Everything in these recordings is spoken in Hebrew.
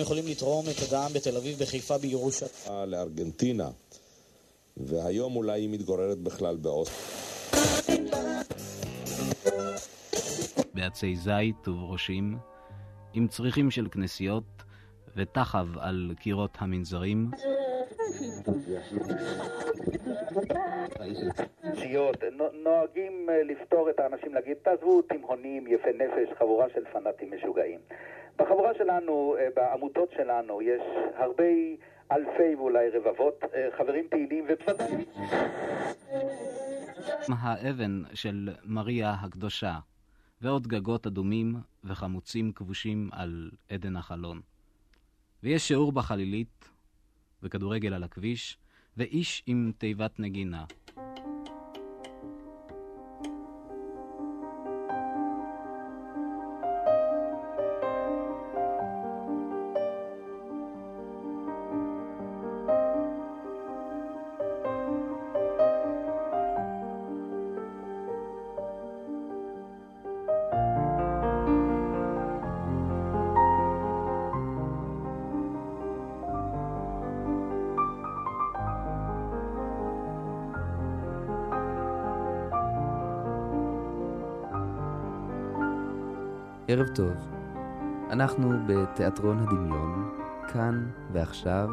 אתם יכולים לתרום את הדם בתל אביב, בחיפה, בירושלים. לארגנטינה, והיום אולי היא מתגוררת בכלל באוסט. בעצי זית ובראשים, עם צריכים של כנסיות ותחב על קירות המנזרים. נוהגים לפתור את האנשים להגיד, תעזבו תימהונים, יפי נפש, חבורה של פנאטים משוגעים. בחבורה שלנו, בעמותות שלנו, יש הרבה אלפי ואולי רבבות חברים פעילים ובוודאי... האבן של מריה הקדושה, ועוד גגות אדומים וחמוצים כבושים על עדן החלון. ויש שיעור בחלילית, וכדורגל על הכביש, ואיש עם תיבת נגינה. ערב טוב. אנחנו בתיאטרון הדמיון, כאן ועכשיו,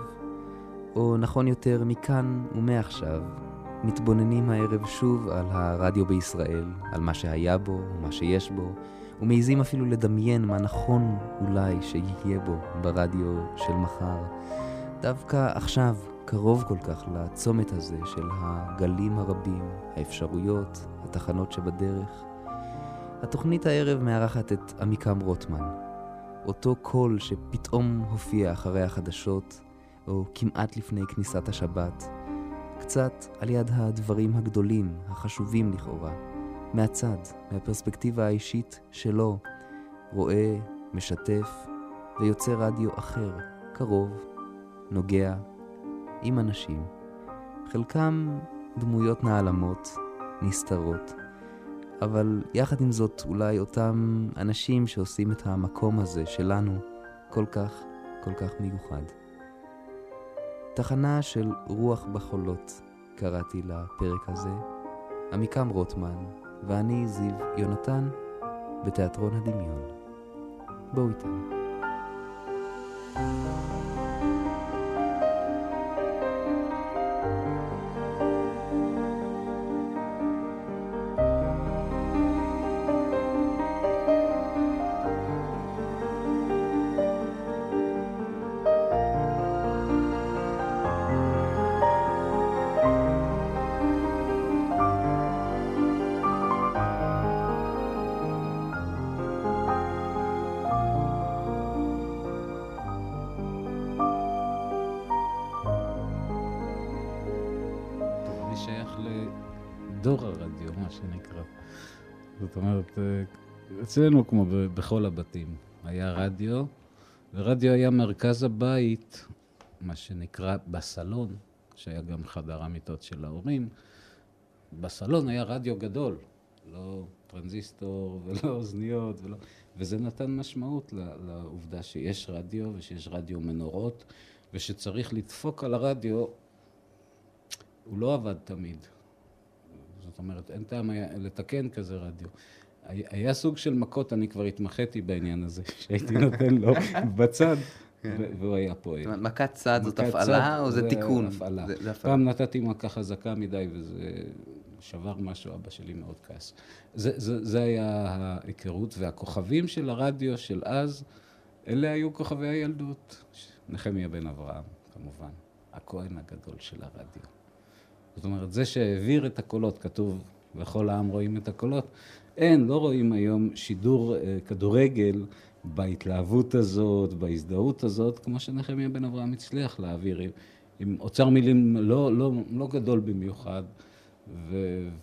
או נכון יותר, מכאן ומעכשיו, מתבוננים הערב שוב על הרדיו בישראל, על מה שהיה בו ומה שיש בו, ומעיזים אפילו לדמיין מה נכון אולי שיהיה בו ברדיו של מחר. דווקא עכשיו, קרוב כל כך לצומת הזה של הגלים הרבים, האפשרויות, התחנות שבדרך. התוכנית הערב מארחת את עמיקם רוטמן, אותו קול שפתאום הופיע אחרי החדשות, או כמעט לפני כניסת השבת, קצת על יד הדברים הגדולים, החשובים לכאורה, מהצד, מהפרספקטיבה האישית שלו, רואה, משתף, ויוצר רדיו אחר, קרוב, נוגע, עם אנשים. חלקם דמויות נעלמות, נסתרות, אבל יחד עם זאת אולי אותם אנשים שעושים את המקום הזה שלנו כל כך, כל כך מיוחד. תחנה של רוח בחולות קראתי לפרק הזה, עמיקם רוטמן ואני זיו יונתן בתיאטרון הדמיון. בואו איתנו. שנקרא. זאת אומרת, אצלנו כמו בכל הבתים, היה רדיו, ורדיו היה מרכז הבית, מה שנקרא בסלון, שהיה גם חדר המיטות של ההורים. בסלון היה רדיו גדול, לא טרנזיסטור ולא אוזניות, ולא... וזה נתן משמעות לעובדה שיש רדיו ושיש רדיו מנורות, ושצריך לדפוק על הרדיו, הוא לא עבד תמיד. זאת אומרת, אין טעם לתקן כזה רדיו. היה סוג של מכות, אני כבר התמחיתי בעניין הזה, שהייתי נותן לו בצד, והוא היה פועל. מכת צד זאת הפעלה או זה תיקון? הפעלה. פעם נתתי מכה חזקה מדי וזה שבר משהו, אבא שלי מאוד כעס. זה היה ההיכרות, והכוכבים של הרדיו של אז, אלה היו כוכבי הילדות. נחמיה בן אברהם, כמובן, הכהן הגדול של הרדיו. זאת אומרת, זה שהעביר את הקולות, כתוב, וכל העם רואים את הקולות, אין, לא רואים היום שידור אה, כדורגל בהתלהבות הזאת, בהזדהות הזאת, כמו שנחמיה בן אברהם הצליח להעביר, עם, עם אוצר מילים לא, לא, לא גדול במיוחד,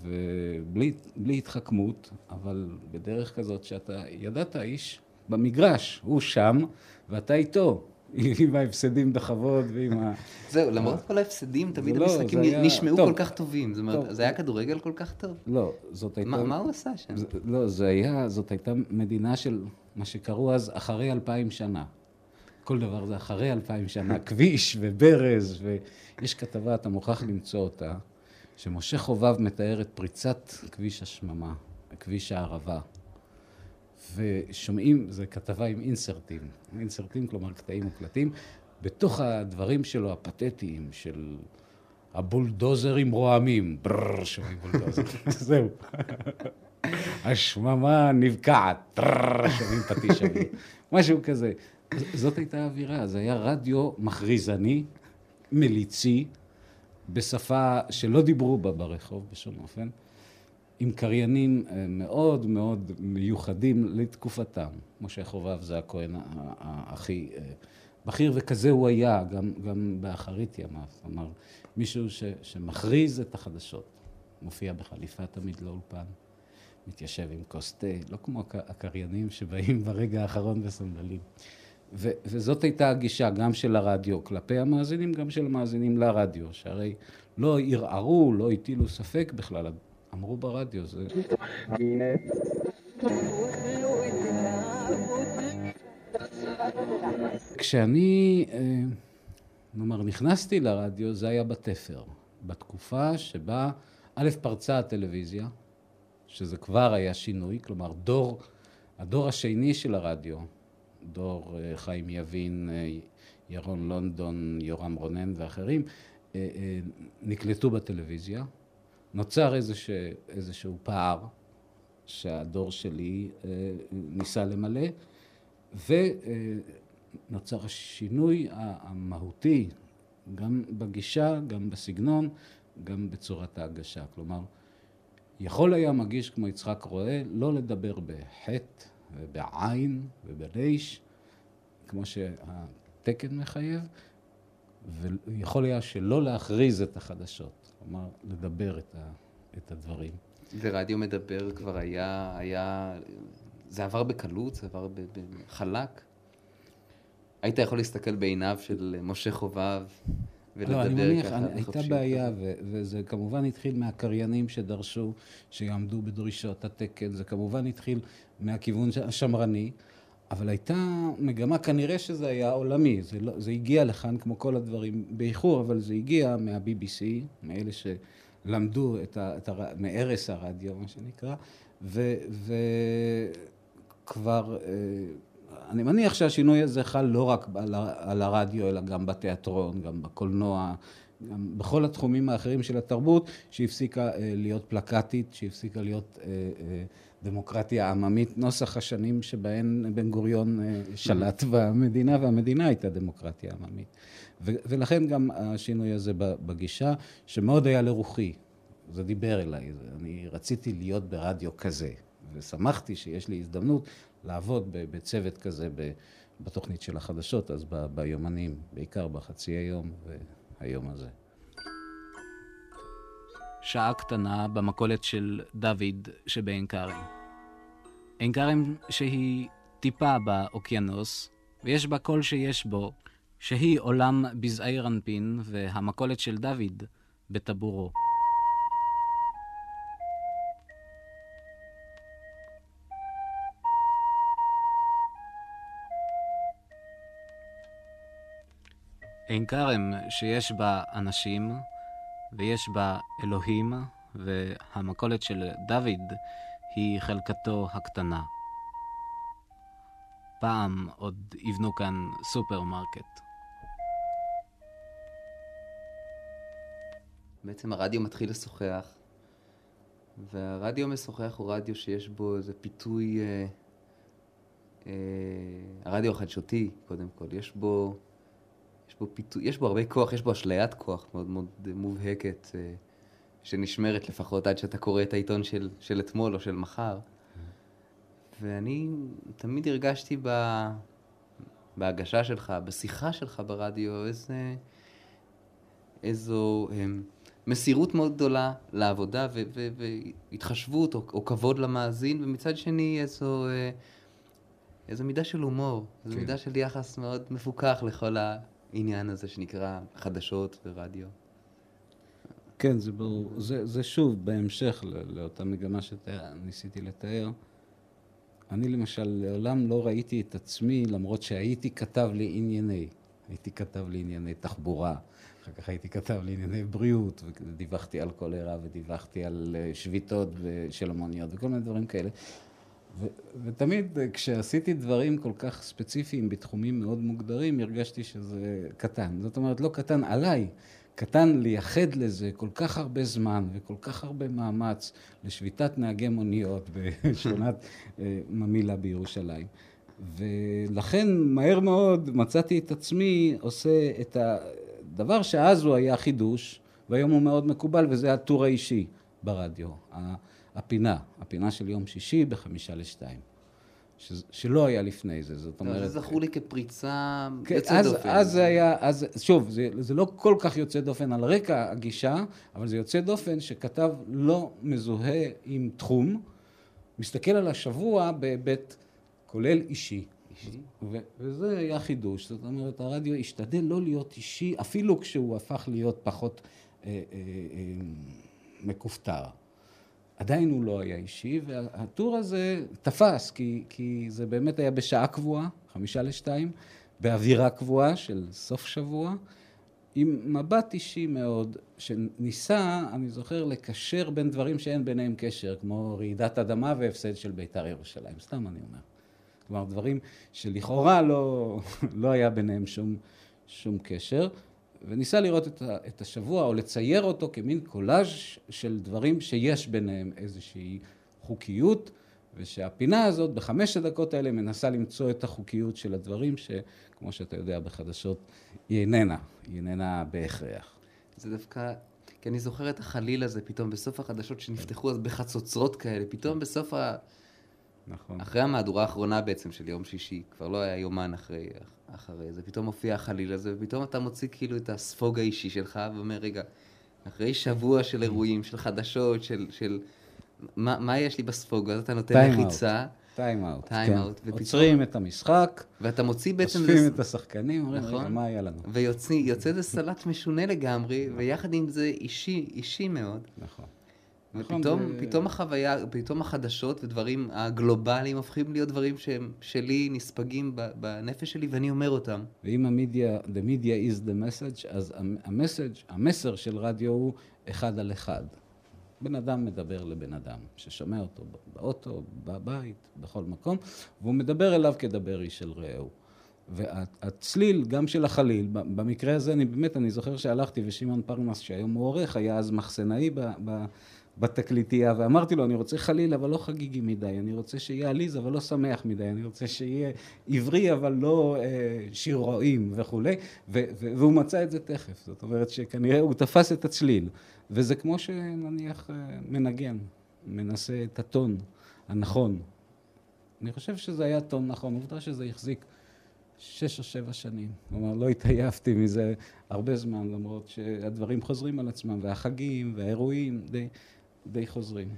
ובלי התחכמות, אבל בדרך כזאת שאתה ידעת איש במגרש, הוא שם, ואתה איתו. עם ההפסדים בכבוד ועם ה... זהו, למרות כל ההפסדים, תמיד המשחקים נשמעו כל כך טובים. זאת אומרת, זה היה כדורגל כל כך טוב? לא, זאת הייתה... מה הוא עשה שם? לא, זה היה, זאת הייתה מדינה של מה שקראו אז אחרי אלפיים שנה. כל דבר זה אחרי אלפיים שנה, כביש וברז, ויש כתבה, אתה מוכרח למצוא אותה, שמשה חובב מתאר את פריצת כביש השממה, כביש הערבה. ושומעים, זו כתבה עם אינסרטים, אינסרטים כלומר קטעים מוקלטים, בתוך הדברים שלו הפתטיים של הבולדוזרים רועמים, בררר, שומעים בולדוזר, זהו. השממה נבקעת, שומעים פטיש משהו כזה. זאת הייתה האווירה, זה היה רדיו מכריזני, מליצי, בשפה שלא דיברו בה ברחוב בשום אופן. עם קריינים אה, מאוד מאוד מיוחדים לתקופתם. משה חובב זה הכהן הכי אה, בכיר, וכזה הוא היה, גם, גם באחרית ימיו. כלומר, מישהו ש, שמכריז את החדשות. מופיע בחליפה תמיד לאולפן, מתיישב עם כוס תה, לא כמו הקריינים שבאים ברגע האחרון בסנדלים. ו, וזאת הייתה הגישה גם של הרדיו כלפי המאזינים, גם של המאזינים לרדיו, שהרי לא ערערו, לא הטילו ספק בכלל אמרו ברדיו, זה... כשאני, אה, נאמר, נכנסתי לרדיו, זה היה בתפר. בתקופה שבה, א', פרצה הטלוויזיה, שזה כבר היה שינוי, כלומר, דור, הדור השני של הרדיו, דור אה, חיים יבין, אה, ירון לונדון, יורם רונן ואחרים, נקלטו בטלוויזיה. נוצר איזשה, איזשהו פער שהדור שלי אה, ניסה למלא, ונוצר השינוי המהותי, גם בגישה, גם בסגנון, גם בצורת ההגשה. כלומר, יכול היה מגיש כמו יצחק רואה לא לדבר בחטא ובעין ובריש, כמו שהתקן מחייב, ויכול היה שלא להכריז את החדשות. כלומר, לדבר את, ה, את הדברים. ורדיו מדבר כבר היה, היה, זה עבר בקלות, זה עבר בחלק. היית יכול להסתכל בעיניו של משה חובב ולדבר לא, אני מניח, ככה אני, הייתה בעיה, ו, וזה כמובן התחיל מהקריינים שדרשו שיעמדו בדרישות התקן, זה כמובן התחיל מהכיוון השמרני. אבל הייתה מגמה, כנראה שזה היה עולמי, זה, לא, זה הגיע לכאן כמו כל הדברים באיחור, אבל זה הגיע מה-BBC, מאלה שלמדו את ה, את הר... מערש הרדיו, מה שנקרא, וכבר, אה, אני מניח שהשינוי הזה חל לא רק על, על הרדיו, אלא גם בתיאטרון, גם בקולנוע, גם בכל התחומים האחרים של התרבות, שהפסיקה אה, להיות פלקטית, שהפסיקה להיות אה, דמוקרטיה עממית, נוסח השנים שבהן בן גוריון אה, שלט במדינה, והמדינה הייתה דמוקרטיה עממית. ולכן גם השינוי הזה בגישה, שמאוד היה לרוחי, זה דיבר אליי, אני רציתי להיות ברדיו כזה, ושמחתי שיש לי הזדמנות לעבוד בצוות כזה בתוכנית של החדשות, אז ביומנים, בעיקר בחצי היום והיום הזה. שעה קטנה במכולת של דוד שבעין כרם. עין כרם שהיא טיפה באוקיינוס, ויש בה כל שיש בו, שהיא עולם בזעיר אנפין, והמכולת של דוד בטבורו. עין כרם שיש בה אנשים, ויש בה אלוהים, והמכולת של דוד היא חלקתו הקטנה. פעם עוד יבנו כאן סופרמרקט. בעצם הרדיו מתחיל לשוחח, והרדיו משוחח הוא רדיו שיש בו איזה פיתוי, אה, אה, הרדיו החדשותי, קודם כל, יש בו יש בו, פיתו, יש בו הרבה כוח, יש בו אשליית כוח מאוד מאוד מובהקת, אה, שנשמרת לפחות עד שאתה קורא את העיתון של, של אתמול או של מחר. ואני תמיד הרגשתי ב, בהגשה שלך, בשיחה שלך ברדיו, איזה, איזו הם, מסירות מאוד גדולה לעבודה ו, ו, והתחשבות או, או כבוד למאזין, ומצד שני איזו, אה, איזו מידה של הומור, איזו כן. מידה של יחס מאוד מפוכח לכל ה... העניין הזה שנקרא חדשות ורדיו. כן, זה ברור. זה, זה שוב, בהמשך לאותה מגמה שניסיתי לתאר. אני למשל לעולם לא ראיתי את עצמי, למרות שהייתי כתב לענייני. הייתי כתב לענייני תחבורה, אחר כך הייתי כתב לענייני בריאות, ודיווחתי על קולרה ודיווחתי על אה, שביתות של המוניות וכל מיני דברים כאלה. ו- ותמיד כשעשיתי דברים כל כך ספציפיים בתחומים מאוד מוגדרים, הרגשתי שזה קטן. זאת אומרת, לא קטן עליי, קטן לייחד לזה כל כך הרבה זמן וכל כך הרבה מאמץ לשביתת נהגי מוניות בשכונת אה, ממילה בירושלים. ולכן מהר מאוד מצאתי את עצמי עושה את הדבר שאז הוא היה חידוש, והיום הוא מאוד מקובל, וזה הטור האישי ברדיו, הפינה, הפינה של יום שישי בחמישה לשתיים. ש, שלא היה לפני זה, זאת אומרת... זה זכור לי כפריצה כן, יוצאת דופן. אז זה היה, אז שוב, זה, זה לא כל כך יוצא דופן על רקע הגישה, אבל זה יוצא דופן שכתב לא מזוהה עם תחום, מסתכל על השבוע בהיבט כולל אישי. אישי? ו- וזה היה חידוש, זאת אומרת, הרדיו השתדל לא להיות אישי, אפילו כשהוא הפך להיות פחות אה, אה, אה, מכופתר. עדיין הוא לא היה אישי, והטור הזה תפס, כי, כי זה באמת היה בשעה קבועה, חמישה לשתיים, באווירה קבועה של סוף שבוע, עם מבט אישי מאוד, שניסה, אני זוכר, לקשר בין דברים שאין ביניהם קשר, כמו רעידת אדמה והפסד של בית"ר ירושלים, סתם אני אומר. כלומר, דברים שלכאורה לא, לא היה ביניהם שום, שום קשר. וניסה לראות את, את השבוע או לצייר אותו כמין קולאז' של דברים שיש ביניהם איזושהי חוקיות ושהפינה הזאת בחמש הדקות האלה מנסה למצוא את החוקיות של הדברים שכמו שאתה יודע בחדשות היא איננה, היא איננה בהכרח. זה דווקא, כי אני זוכר את החליל הזה פתאום בסוף החדשות שנפתחו אז בחצוצרות כאלה, פתאום בסוף ה... נכון. אחרי המהדורה האחרונה בעצם של יום שישי, כבר לא היה יומן אחרי, אחרי זה, פתאום מופיע החליל הזה, ופתאום אתה מוציא כאילו את הספוג האישי שלך, ואומר, רגע, אחרי שבוע של אירועים, של חדשות, של... של מה, מה יש לי בספוג? ואז אתה נותן לחיצה. טיים אאוט. טיים אאוט. כן. עוצרים את המשחק. ואתה מוציא בעצם... אוספים זה... את השחקנים, אומרים, נכון? רגע, מה היה לנו? ויוצא איזה סלט משונה לגמרי, ויחד עם זה אישי, אישי מאוד. נכון. ופתאום נכון, פתאום החוויה, פתאום החדשות ודברים הגלובליים הופכים להיות דברים שהם שלי, נספגים בנפש שלי, ואני אומר אותם. ואם המדיה, the media is the message, אז המסאג', המסר של רדיו הוא אחד על אחד. בן אדם מדבר לבן אדם, ששומע אותו באוטו, בבית, בכל מקום, והוא מדבר אליו כדבר איש של רעהו. והצליל, גם של החליל, במקרה הזה, אני באמת, אני זוכר שהלכתי ושמעון פרנס, שהיום הוא עורך, היה אז מחסנאי ב... ב בתקליטייה, ואמרתי לו, אני רוצה חליל, אבל לא חגיגי מדי, אני רוצה שיהיה עליז, אבל לא שמח מדי, אני רוצה שיהיה עברי, אבל לא אה, שיר רועים וכולי, ו- ו- והוא מצא את זה תכף, זאת אומרת שכנראה הוא תפס את הצליל, וזה כמו שנניח אה, מנגן, מנסה את הטון הנכון. אני חושב שזה היה טון נכון, עובדה שזה החזיק שש או שבע שנים. כלומר, לא התעייפתי מזה הרבה זמן, למרות שהדברים חוזרים על עצמם, והחגים והאירועים די... די חוזרים.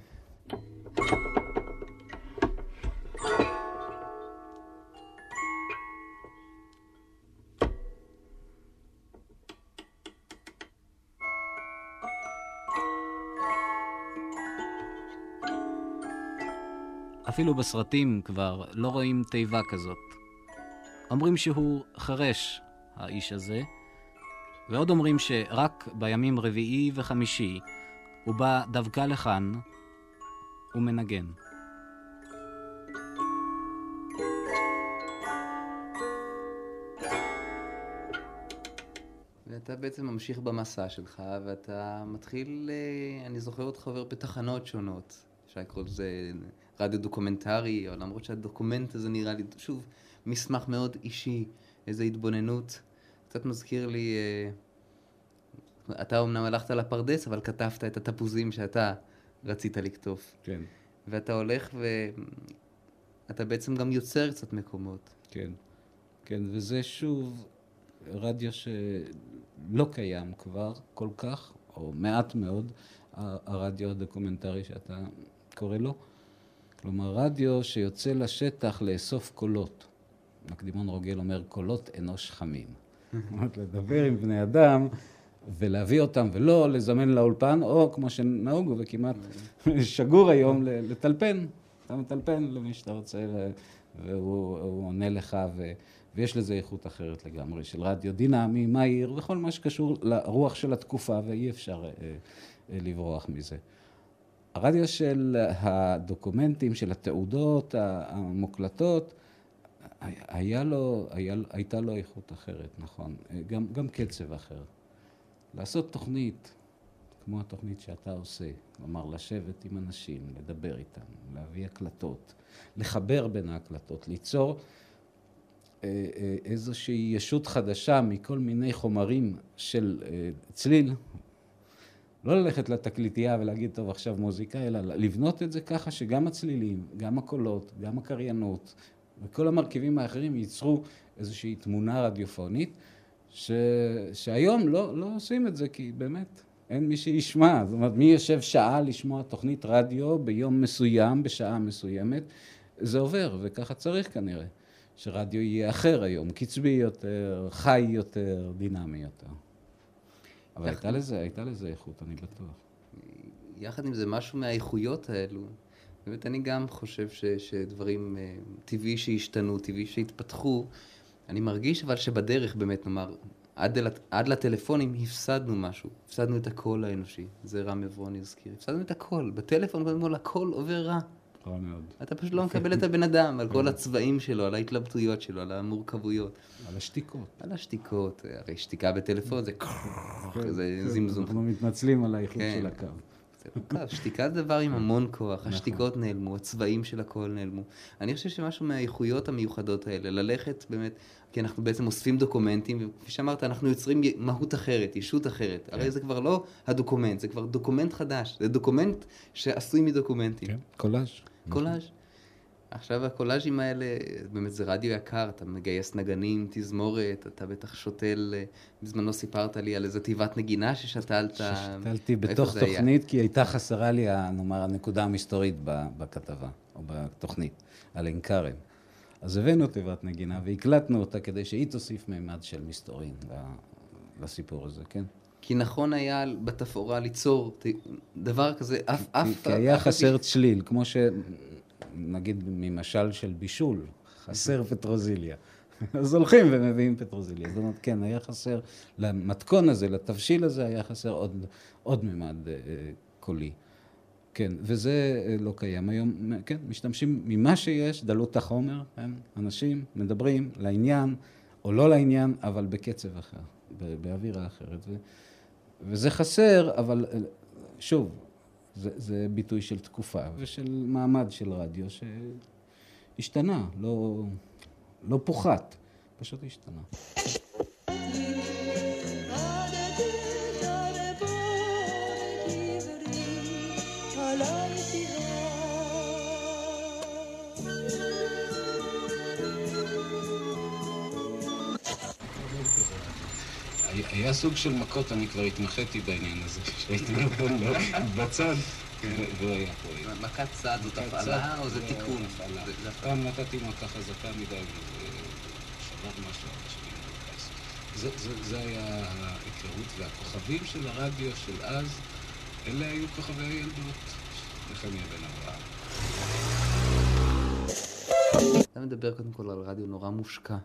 אפילו בסרטים כבר לא רואים תיבה כזאת. אומרים שהוא חרש, האיש הזה, ועוד אומרים שרק בימים רביעי וחמישי הוא בא דווקא לכאן ומנגן. ואתה בעצם ממשיך במסע שלך, ואתה מתחיל, אה, אני זוכר אותך עובר בתחנות שונות. אפשר לקרוא לזה רדיו דוקומנטרי, אבל למרות שהדוקומנט הזה נראה לי, שוב, מסמך מאוד אישי, איזו התבוננות. קצת מזכיר לי... אתה אומנם הלכת לפרדס, אבל כתבת את התפוזים שאתה רצית לקטוף. כן. ואתה הולך ואתה בעצם גם יוצר קצת מקומות. כן. כן, וזה שוב רדיו שלא קיים כבר כל כך, או מעט מאוד, הרדיו הדוקומנטרי שאתה קורא לו. כלומר, רדיו שיוצא לשטח לאסוף קולות. מקדימון רוגל אומר, קולות אנוש חמים. זאת אומרת, לדבר עם בני אדם ולהביא אותם, ולא לזמן לאולפן, או כמו שנהוג וכמעט שגור היום, לטלפן אתה מטלפן למי שאתה רוצה, והוא עונה לך, ו... ויש לזה איכות אחרת לגמרי, של רדיו דינמי, מהיר, וכל מה שקשור לרוח של התקופה, ואי אפשר אה, אה, לברוח מזה. הרדיו של הדוקומנטים, של התעודות המוקלטות, היה לו, היה, הייתה לו איכות אחרת, נכון, גם, גם קצב אחר. לעשות תוכנית כמו התוכנית שאתה עושה, כלומר לשבת עם אנשים, לדבר איתם, להביא הקלטות, לחבר בין ההקלטות, ליצור אה, אה, איזושהי ישות חדשה מכל מיני חומרים של אה, צליל, לא ללכת לתקליטייה ולהגיד, טוב, עכשיו מוזיקה, אלא לבנות את זה ככה שגם הצלילים, גם הקולות, גם הקריינות וכל המרכיבים האחרים ייצרו איזושהי תמונה רדיופונית, ש... שהיום לא, לא עושים את זה, כי באמת אין מי שישמע. זאת אומרת, מי יושב שעה לשמוע תוכנית רדיו ביום מסוים, בשעה מסוימת, זה עובר, וככה צריך כנראה. שרדיו יהיה אחר היום, קצבי יותר, חי יותר, דינמי יותר. אבל הייתה לזה, הייתה לזה איכות, אני בטוח. יחד עם זה, משהו מהאיכויות האלו, באמת אני גם חושב ש, שדברים אה, טבעי שהשתנו, טבעי שהתפתחו. אני מרגיש אבל שבדרך באמת, נאמר, עד, אל, עד לטלפונים הפסדנו משהו, הפסדנו את הקול האנושי, זה רם עברון הזכיר, הפסדנו את הקול, בטלפון קודם כל הכל עובר רע. רע מאוד. אתה פשוט לא מקבל את הבן אדם, על כל הצבעים שלו, על ההתלבטויות שלו, על המורכבויות. על השתיקות. על השתיקות, הרי שתיקה בטלפון זה כן, זה כן, זמזום. אנחנו מתנצלים על האיכות כן. של הקו. שתיקה זה דבר עם המון כוח, נכון. השתיקות נעלמו, הצבעים של הכל נעלמו. אני חושב שמשהו מהאיכויות המיוחדות האלה, ללכת באמת, כי אנחנו בעצם אוספים דוקומנטים, וכפי שאמרת, אנחנו יוצרים מהות אחרת, ישות אחרת. הרי זה כבר לא הדוקומנט, זה כבר דוקומנט חדש, זה דוקומנט שעשוי מדוקומנטים. כן, קולאז'. קולאז'. עכשיו הקולאז'ים האלה, באמת זה רדיו יקר, אתה מגייס נגנים, תזמורת, אתה בטח שותל, אה, בזמנו סיפרת לי על איזה תיבת נגינה ששתלת. ששתלתי בתוך זה היה? תוכנית, כי הייתה חסרה לי, נאמר, הנקודה המסתורית בכתבה, או בתוכנית, על עין כרם. אז הבאנו תיבת נגינה והקלטנו אותה כדי שהיא תוסיף מימד של מסתורין ל- לסיפור הזה, כן? כי נכון היה בתפאורה ליצור דבר כזה, אף, כי- אף... כי היה אף- חסר צליל, כמו שנגיד ממשל של בישול, חסר פטרוזיליה. אז הולכים ומביאים פטרוזיליה. זאת אומרת, כן, היה חסר, למתכון הזה, לתבשיל הזה, היה חסר עוד, עוד ממד אה, קולי. כן, וזה אה, לא קיים היום. כן, משתמשים ממה שיש, דלות החומר, כן, אנשים מדברים לעניין, או לא לעניין, אבל בקצב אחר, באווירה אחרת. ו, וזה חסר, אבל אה, שוב, זה, זה ביטוי של תקופה ושל מעמד של רדיו שהשתנה, לא, לא פוחת, פשוט השתנה. היה סוג של מכות, אני כבר התמחיתי בעניין הזה, שהייתי נותן בצד, והוא היה פועל. מכת צד זאת הפעלה או זה לא, תיקון? פעם נתתי מכה חזקה מדי ושבר משהו על השני זה, זה היה ההיכרות והכוכבים של הרדיו של אז, אלה היו כוכבי הילדות. נחמיה בן אברהם. אתה מדבר קודם כל על רדיו נורא מושקע.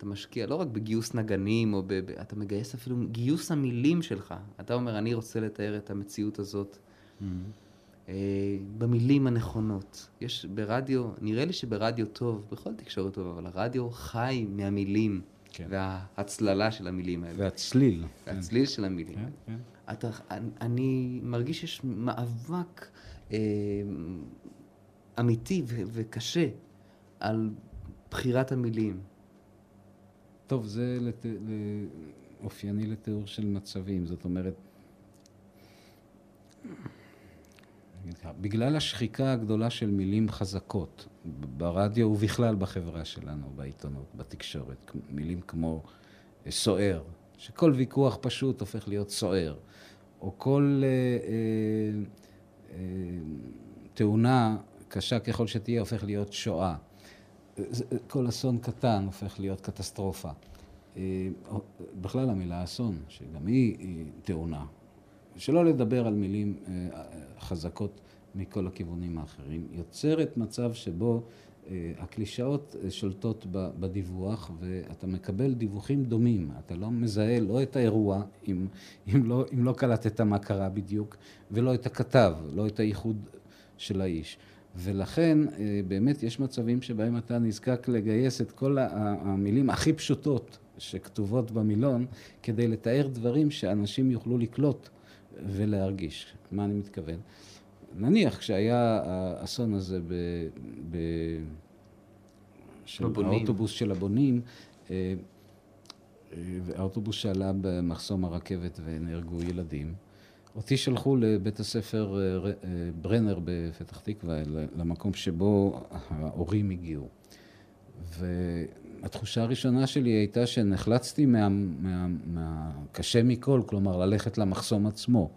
אתה משקיע לא רק בגיוס נגנים, או ב... ב- אתה מגייס אפילו גיוס המילים שלך. אתה אומר, אני רוצה לתאר את המציאות הזאת אה, במילים הנכונות. יש ברדיו, נראה לי שברדיו טוב, בכל תקשורת טוב, אבל הרדיו חי מהמילים, כן. וההצללה של המילים האלה, והצליל. והצליל של המילים כן, האלה. כן. אתה, אני, אני מרגיש שיש מאבק אה, אמיתי ו- וקשה על בחירת המילים. טוב, זה לת... אופייני לתיאור של מצבים, זאת אומרת, בגלל השחיקה הגדולה של מילים חזקות ברדיו ובכלל בחברה שלנו, בעיתונות, בתקשורת, מילים כמו אה, סוער, שכל ויכוח פשוט הופך להיות סוער, או כל אה, אה, אה, תאונה, קשה ככל שתהיה, הופך להיות שואה. כל אסון קטן הופך להיות קטסטרופה. אה, בכלל המילה אסון, שגם היא, היא תאונה. שלא לדבר על מילים אה, חזקות מכל הכיוונים האחרים, יוצרת מצב שבו אה, הקלישאות שולטות בדיווח ואתה מקבל דיווחים דומים, אתה לא מזהה לא את האירוע, אם, אם, לא, אם לא קלטת מה קרה בדיוק, ולא את הכתב, לא את הייחוד של האיש. ולכן אה, באמת יש מצבים שבהם אתה נזקק לגייס את כל המילים הכי פשוטות שכתובות במילון כדי לתאר דברים שאנשים יוכלו לקלוט ולהרגיש. מה אני מתכוון? נניח כשהיה האסון הזה ב... ב... של בבונים. האוטובוס של הבונים, אה, אה, האוטובוס שעלה במחסום הרכבת ונהרגו ילדים. אותי שלחו לבית הספר אה, ברנר בפתח תקווה, למקום שבו ההורים הגיעו. והתחושה הראשונה שלי הייתה שנחלצתי מה, מה, מהקשה מכל, כלומר ללכת למחסום עצמו.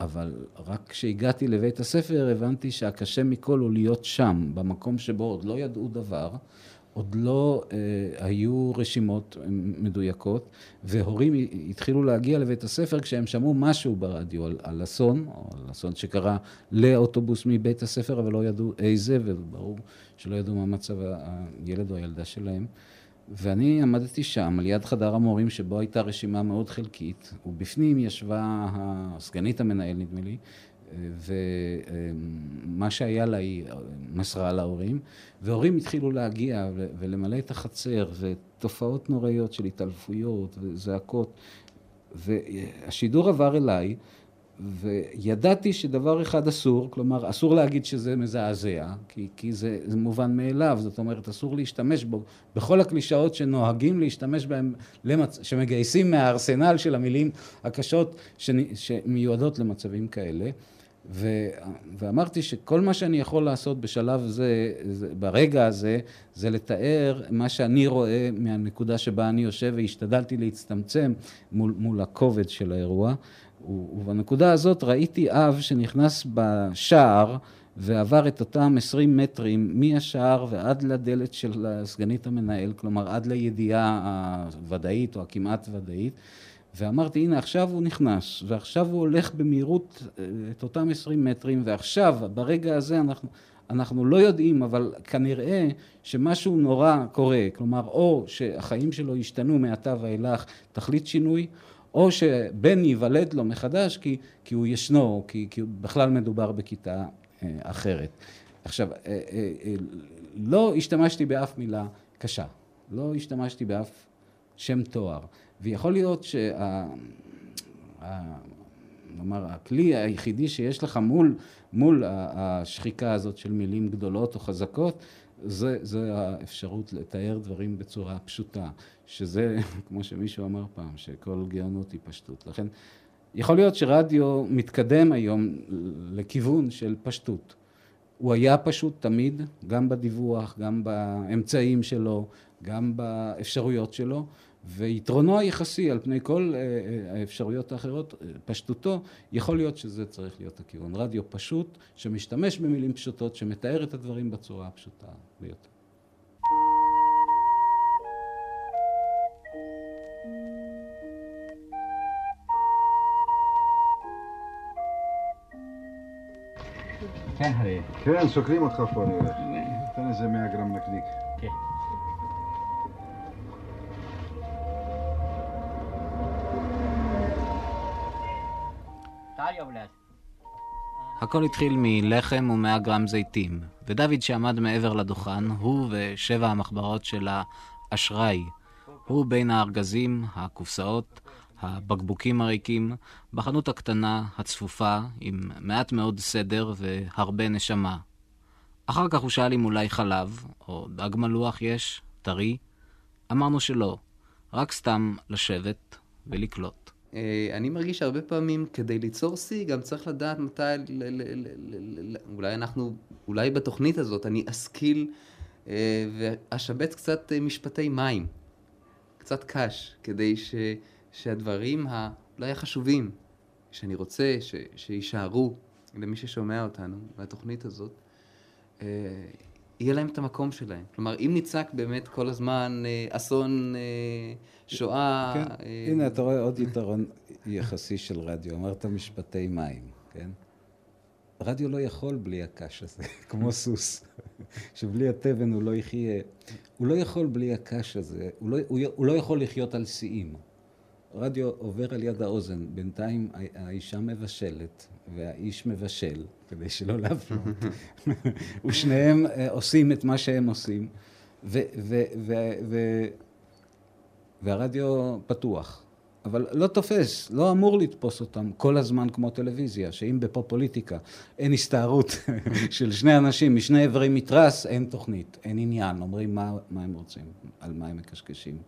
אבל רק כשהגעתי לבית הספר הבנתי שהקשה מכל הוא להיות שם, במקום שבו עוד לא ידעו דבר, עוד לא אה, היו רשימות מדויקות, והורים התחילו להגיע לבית הספר כשהם שמעו משהו ברדיו על, על אסון, או על אסון שקרה לאוטובוס מבית הספר, אבל לא ידעו איזה, וברור שלא ידעו מה מצב הילד או הילדה שלהם. ואני עמדתי שם, על יד חדר המורים, שבו הייתה רשימה מאוד חלקית, ובפנים ישבה הסגנית המנהל, נדמה לי, ומה שהיה לה היא מסרה להורים, והורים התחילו להגיע ולמלא את החצר, ותופעות נוראיות של התעלפויות וזעקות, והשידור עבר אליי, וידעתי שדבר אחד אסור, כלומר אסור להגיד שזה מזעזע, כי, כי זה, זה מובן מאליו, זאת אומרת אסור להשתמש בו, בכל הקלישאות שנוהגים להשתמש בהן, למצ... שמגייסים מהארסנל של המילים הקשות שמיועדות למצבים כאלה. ו, ואמרתי שכל מה שאני יכול לעשות בשלב זה, זה, ברגע הזה, זה לתאר מה שאני רואה מהנקודה שבה אני יושב, והשתדלתי להצטמצם מול, מול הכובד של האירוע. ובנקודה הזאת ראיתי אב שנכנס בשער ועבר את אותם עשרים מטרים מהשער ועד לדלת של סגנית המנהל, כלומר עד לידיעה הוודאית או הכמעט ודאית, ואמרתי הנה עכשיו הוא נכנס ועכשיו הוא הולך במהירות אה, את אותם עשרים מטרים ועכשיו ברגע הזה אנחנו, אנחנו לא יודעים אבל כנראה שמשהו נורא קורה, כלומר או שהחיים שלו השתנו מעתה ואילך תכלית שינוי או שבן ייוולד לו מחדש כי, כי הוא ישנו, כי, כי בכלל מדובר בכיתה אה, אחרת. עכשיו, אה, לא השתמשתי באף מילה קשה, לא השתמשתי באף שם תואר, ויכול להיות שה... נאמר, הכלי היחידי שיש לך מול, מול השחיקה הזאת של מילים גדולות או חזקות, זה, זה האפשרות לתאר דברים בצורה פשוטה, שזה, כמו שמישהו אמר פעם, שכל גאונות היא פשטות. לכן, יכול להיות שרדיו מתקדם היום לכיוון של פשטות. הוא היה פשוט תמיד, גם בדיווח, גם באמצעים שלו, גם באפשרויות שלו, ויתרונו היחסי על פני כל אה, אה, האפשרויות האחרות, אה, פשטותו, יכול להיות שזה צריך להיות הכיוון. רדיו פשוט, שמשתמש במילים פשוטות, שמתאר את הדברים בצורה הפשוטה ביותר. כן, הרי. כן, סוקרים אותך פה, אני הולך. תן איזה 100 גרם נקניק. כן. הכל התחיל מלחם ומאה גרם זיתים, ודוד שעמד מעבר לדוכן, הוא ושבע המחברות של האשראי, הוא בין הארגזים, הקופסאות, הבקבוקים הריקים, בחנות הקטנה, הצפופה, עם מעט מאוד סדר והרבה נשמה. אחר כך הוא שאל אם אולי חלב, או דג מלוח יש, טרי. אמרנו שלא, רק סתם לשבת ולקלוט. אה, אני מרגיש שהרבה פעמים כדי ליצור שיא גם צריך לדעת מתי, אולי אנחנו, אולי בתוכנית הזאת אני אשכיל אה, ואשבץ קצת אה, משפטי מים, קצת קש, כדי ש, שהדברים אולי החשובים שאני רוצה ש, שיישארו למי ששומע אותנו בתוכנית הזאת, יהיה להם את המקום שלהם. כלומר, אם נצעק באמת כל הזמן אסון שואה... כן, אה... הנה, אתה רואה עוד יתרון יחסי של רדיו. אמרת משפטי מים, כן? רדיו לא יכול בלי הקש הזה, כמו סוס, שבלי התבן הוא לא יחיה. הוא לא יכול בלי הקש הזה, הוא לא, הוא, הוא לא יכול לחיות על שיאים. רדיו עובר על יד האוזן, בינתיים האישה מבשלת והאיש מבשל, כדי שלא להפנות, ושניהם אה, עושים את מה שהם עושים, ו, ו, ו, והרדיו פתוח. אבל לא תופס, לא אמור לתפוס אותם כל הזמן כמו טלוויזיה, שאם בפופוליטיקה אין הסתערות של שני אנשים משני איברי מתרס, אין תוכנית, אין עניין, אומרים מה, מה הם רוצים, על מה הם מקשקשים.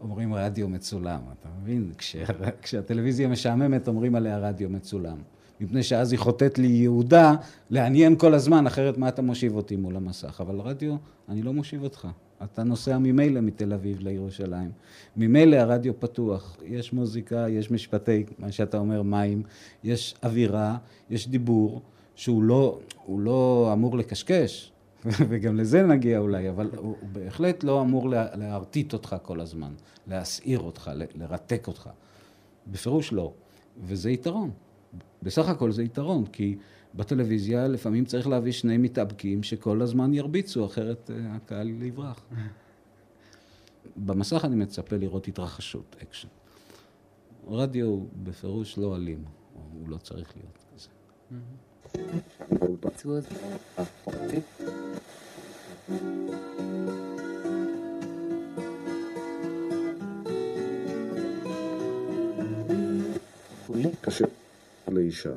אומרים רדיו מצולם, אתה מבין? כשה, כשהטלוויזיה משעממת אומרים עליה רדיו מצולם. מפני שאז היא חוטאת לי יהודה לעניין כל הזמן, אחרת מה אתה מושיב אותי מול המסך? אבל רדיו, אני לא מושיב אותך. אתה נוסע ממילא מתל אביב לירושלים. ממילא הרדיו פתוח, יש מוזיקה, יש משפטי, מה שאתה אומר, מים, יש אווירה, יש דיבור, שהוא לא, לא אמור לקשקש, וגם לזה נגיע אולי, אבל הוא בהחלט לא אמור להרטיט אותך כל הזמן, להסעיר אותך, לרתק אותך. בפירוש לא, וזה יתרון. בסך הכל זה יתרון, כי בטלוויזיה לפעמים צריך להביא שני מתאבקים שכל הזמן ירביצו, אחרת אה, הקהל יברח. במסך אני מצפה לראות התרחשות, אקשן. רדיו הוא בפירוש לא אלים, הוא לא צריך להיות כזה. קשה לאישה.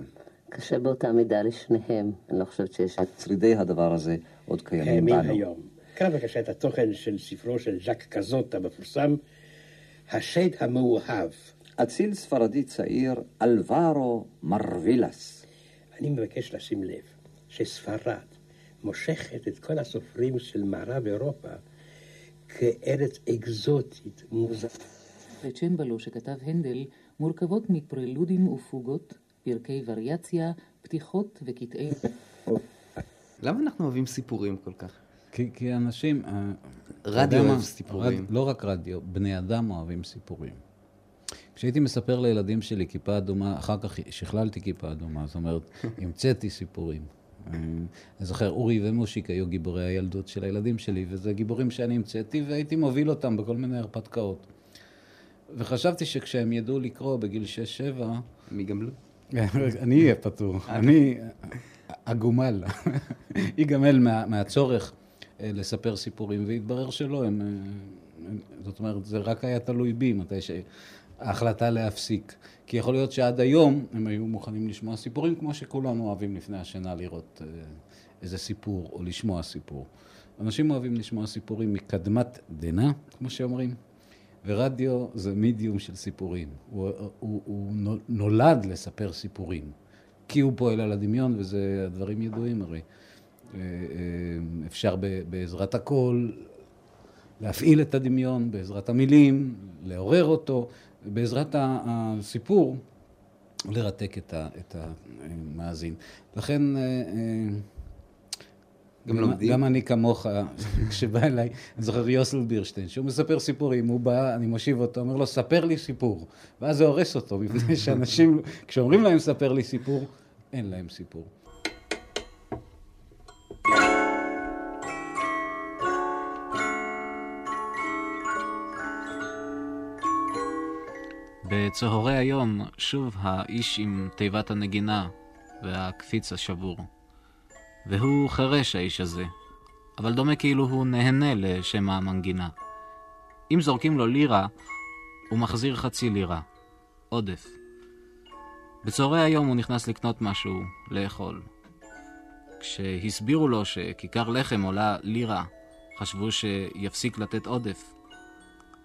קשה באותה מידה לשניהם. אני לא חושבת שיש... שרידי הדבר הזה עוד קיימים בנו. היום. קרא בבקשה את התוכן של ספרו של ז'אק קזוט המפורסם, השד המאוהב. אציל ספרדי צעיר, אלברו מרווילס. אני מבקש לשים לב שספרד מושכת את כל הסופרים של מערב אירופה כארץ אקזוטית מוזרה. וצ'מבלו שכתב הנדל מורכבות מפרלודים ופוגות פרקי וריאציה, פתיחות וקטעי... למה אנחנו אוהבים סיפורים כל כך? כי, כי אנשים... אה, רדיו אוהב סיפורים. רד, לא רק רדיו, בני אדם אוהבים סיפורים. כשהייתי מספר לילדים שלי כיפה אדומה, אחר כך שכללתי כיפה אדומה, זאת אומרת, המצאתי סיפורים. אה, אני זוכר, אורי ומושיק היו גיבורי הילדות של הילדים שלי, וזה גיבורים שאני המצאתי, והייתי מוביל אותם בכל מיני הרפתקאות. וחשבתי שכשהם ידעו לקרוא בגיל 6-7... הם יגמלו. אני אהיה פטור. אני הגומל. ייגמל מה, מהצורך אה, לספר סיפורים, והתברר שלא, הם... אה, זאת אומרת, זה רק היה תלוי בי, מתי שההחלטה להפסיק. כי יכול להיות שעד היום הם היו מוכנים לשמוע סיפורים, כמו שכולנו אוהבים לפני השינה לראות אה, איזה סיפור או לשמוע סיפור. אנשים אוהבים לשמוע סיפורים מקדמת דנא, כמו שאומרים. ורדיו זה מידיום של סיפורים. הוא, הוא, הוא נולד לספר סיפורים, כי הוא פועל על הדמיון, וזה הדברים ידועים הרי. אה, אה, אפשר בעזרת הכל להפעיל את הדמיון, בעזרת המילים, לעורר אותו, בעזרת הסיפור לרתק את המאזין. לכן אה, גם לומדים. גם אני כמוך, כשבא אליי, אני זוכר יוסל בירשטיין, שהוא מספר סיפורים, הוא בא, אני מושיב אותו, אומר לו, ספר לי סיפור. ואז זה הורס אותו, מפני שאנשים, כשאומרים להם, ספר לי סיפור, אין להם סיפור. בצהרי היום, שוב האיש עם תיבת הנגינה והקפיץ השבור. והוא חירש האיש הזה, אבל דומה כאילו הוא נהנה לשם המנגינה. אם זורקים לו לירה, הוא מחזיר חצי לירה. עודף. בצהרי היום הוא נכנס לקנות משהו לאכול. כשהסבירו לו שכיכר לחם עולה לירה, חשבו שיפסיק לתת עודף.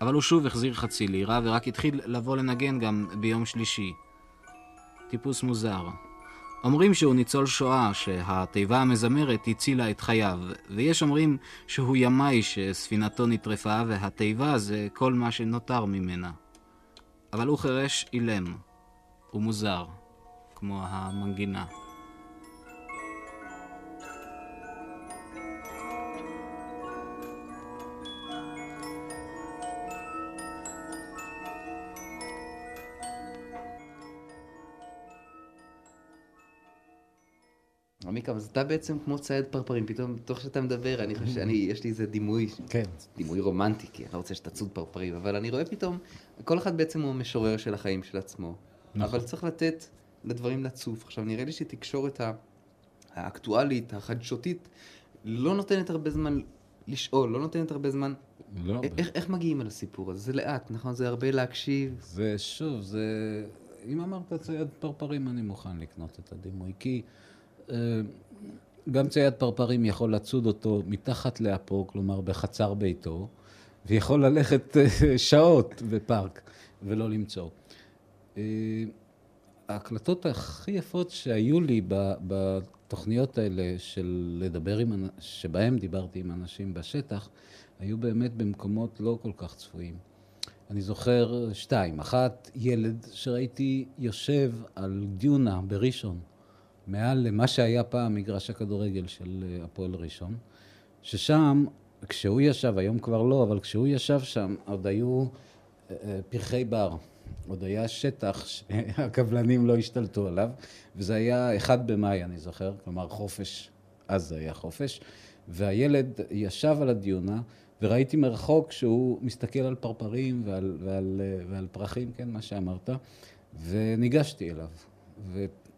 אבל הוא שוב החזיר חצי לירה ורק התחיל לבוא לנגן גם ביום שלישי. טיפוס מוזר. אומרים שהוא ניצול שואה, שהתיבה המזמרת הצילה את חייו, ויש אומרים שהוא ימאי שספינתו נטרפה, והתיבה זה כל מה שנותר ממנה. אבל הוא חירש אילם, הוא מוזר, כמו המנגינה. עמיקם, אז אתה בעצם כמו צייד פרפרים, פתאום, תוך שאתה מדבר, אני חושב, אני, יש לי איזה דימוי, כן. דימוי רומנטי, כי אני לא רוצה שתצוד פרפרים, אבל אני רואה פתאום, כל אחד בעצם הוא המשורר של החיים של עצמו. נכון. אבל צריך לתת לדברים לצוף. עכשיו, נראה לי שתקשורת האקטואלית, החדשותית, לא נותנת הרבה זמן לשאול, לא נותנת הרבה זמן... לא. איך, איך מגיעים אל הסיפור הזה? זה לאט, נכון? זה הרבה להקשיב. זה שוב, זה... אם אמרת צייד פרפרים, אני מוכן לקנות את הדימוי, כי גם צייד פרפרים יכול לצוד אותו מתחת לאפו, כלומר בחצר ביתו, ויכול ללכת אה, שעות בפארק ולא למצוא. אה, ההקלטות הכי יפות שהיו לי בתוכניות האלה של לדבר עם, שבהם דיברתי עם אנשים בשטח, היו באמת במקומות לא כל כך צפויים. אני זוכר שתיים. אחת, ילד שראיתי יושב על דיונה בראשון, מעל למה שהיה פעם מגרש הכדורגל של אה, הפועל ראשון, ששם, כשהוא ישב, היום כבר לא, אבל כשהוא ישב שם, עוד היו אה, אה, פרחי בר. עוד היה שטח שהקבלנים לא השתלטו עליו, וזה היה אחד במאי, אני זוכר, כלומר חופש, אז זה היה חופש, והילד ישב על הדיונה, וראיתי מרחוק שהוא מסתכל על פרפרים ועל, ועל, ועל פרחים, כן, מה שאמרת, וניגשתי אליו,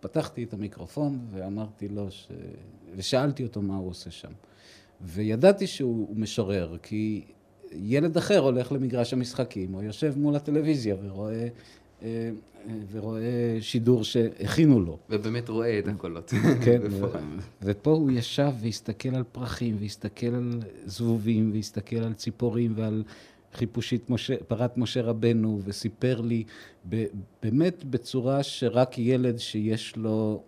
ופתחתי את המיקרופון ואמרתי לו, ש... ושאלתי אותו מה הוא עושה שם. וידעתי שהוא משורר, כי ילד אחר הולך למגרש המשחקים, או יושב מול הטלוויזיה ורואה, אה, אה, ורואה שידור שהכינו לו. ובאמת רואה את הקולות. כן, ופה הוא ישב והסתכל על פרחים, והסתכל על זבובים, והסתכל על ציפורים ועל חיפושית משה, פרת משה רבנו, וסיפר לי ב- באמת בצורה שרק ילד שיש לו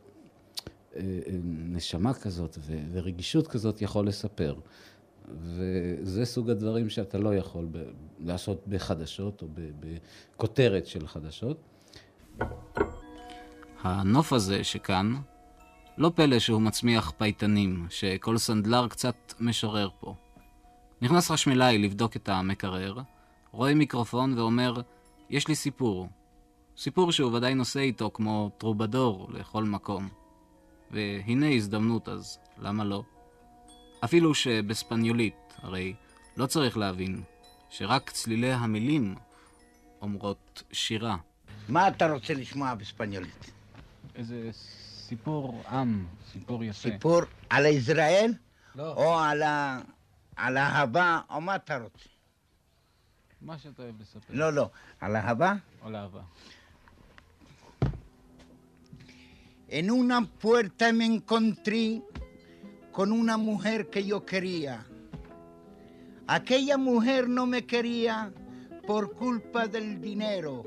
אה, אה, נשמה כזאת ו- ורגישות כזאת יכול לספר. וזה סוג הדברים שאתה לא יכול ב- לעשות בחדשות או בכותרת של חדשות. הנוף הזה שכאן, לא פלא שהוא מצמיח פייטנים, שכל סנדלר קצת משורר פה. נכנס חשמלאי לבדוק את המקרר, רואה מיקרופון ואומר, יש לי סיפור. סיפור שהוא ודאי נושא איתו כמו טרובדור לכל מקום. והנה הזדמנות אז, למה לא? אפילו שבספניולית, הרי לא צריך להבין שרק צלילי המילים אומרות שירה. מה אתה רוצה לשמוע בספניולית? איזה סיפור עם, סיפור יפה. סיפור על ישראל? לא. או על, ה... על אהבה, או מה אתה רוצה? מה שאתה אוהב לספר. לא, לא. על אהבה? על אהבה. En una puerta me encontré con una mujer que yo quería. Aquella mujer no me quería por culpa del dinero,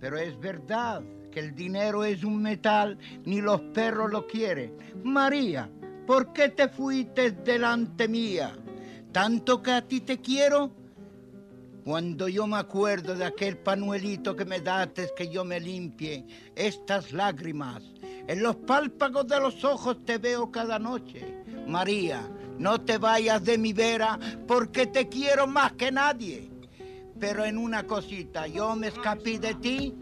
pero es verdad que el dinero es un metal, ni los perros lo quieren. María, ¿por qué te fuiste delante mía? Tanto que a ti te quiero. Cuando yo me acuerdo de aquel panuelito que me daste que yo me limpie estas lágrimas, en los párpados de los ojos te veo cada noche. María, no te vayas de mi vera porque te quiero más que nadie. Pero en una cosita, yo me escapé de ti,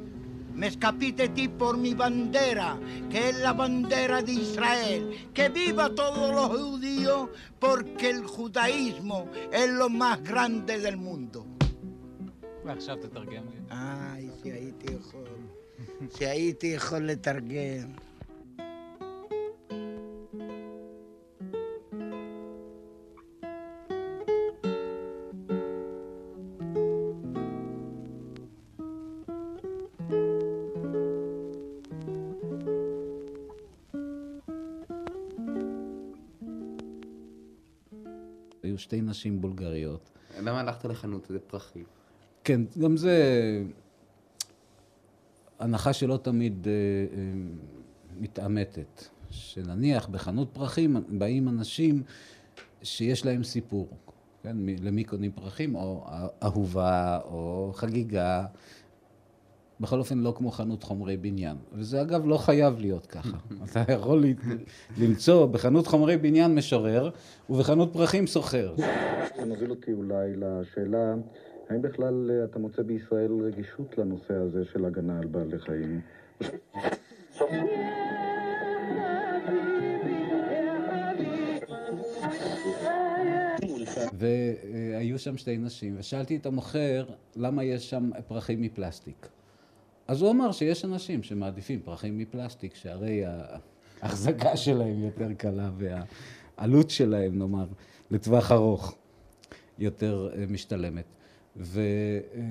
me escapé de ti por mi bandera, que es la bandera de Israel. Que viva todos los judíos porque el judaísmo es lo más grande del mundo. ועכשיו תתרגם לי. איי, שהייתי יכול, שהייתי יכול לתרגם. שתי נשים בולגריות. למה הלכת לחנות לפרחים? כן, גם זה הנחה שלא תמיד אה, אה, מתעמתת. שנניח בחנות פרחים באים אנשים שיש להם סיפור. כן, למי קונים פרחים? או אה- אהובה, או חגיגה. בכל אופן לא כמו חנות חומרי בניין. וזה אגב לא חייב להיות ככה. אתה יכול למצוא בחנות חומרי בניין משורר ובחנות פרחים סוחר. זה מוביל אותי אולי לשאלה, האם בכלל אה, אתה מוצא בישראל רגישות לנושא הזה של הגנה על בעלי חיים? והיו שם שתי נשים, ושאלתי את המוכר למה יש שם פרחים מפלסטיק. אז הוא אמר שיש אנשים שמעדיפים פרחים מפלסטיק, שהרי ההחזקה שלהם יותר קלה והעלות שלהם, נאמר, לטווח ארוך יותר אה, משתלמת. ו... אה,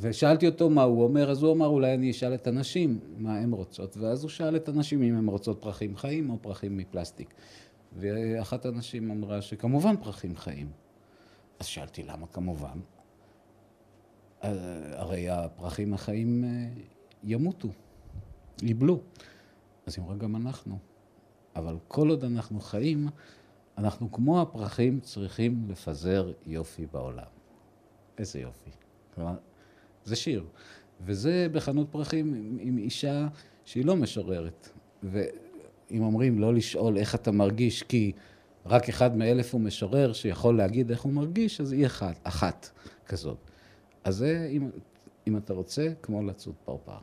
ושאלתי אותו מה הוא אומר, אז הוא אמר אולי אני אשאל את הנשים מה הן רוצות, ואז הוא שאל את הנשים אם הן רוצות פרחים חיים או פרחים מפלסטיק. ואחת הנשים אמרה שכמובן פרחים חיים. אז שאלתי למה כמובן? אה, הרי הפרחים החיים אה, ימותו, יבלו. אז היא אמרה גם אנחנו. אבל כל עוד אנחנו חיים, אנחנו כמו הפרחים צריכים לפזר יופי בעולם. איזה יופי. כלומר, זה שיר. וזה בחנות פרחים עם, עם אישה שהיא לא משוררת. ואם אומרים לא לשאול איך אתה מרגיש כי רק אחד מאלף הוא משורר שיכול להגיד איך הוא מרגיש, אז היא אחת, אחת כזאת. אז זה, אם, אם אתה רוצה, כמו לצוד פרפר.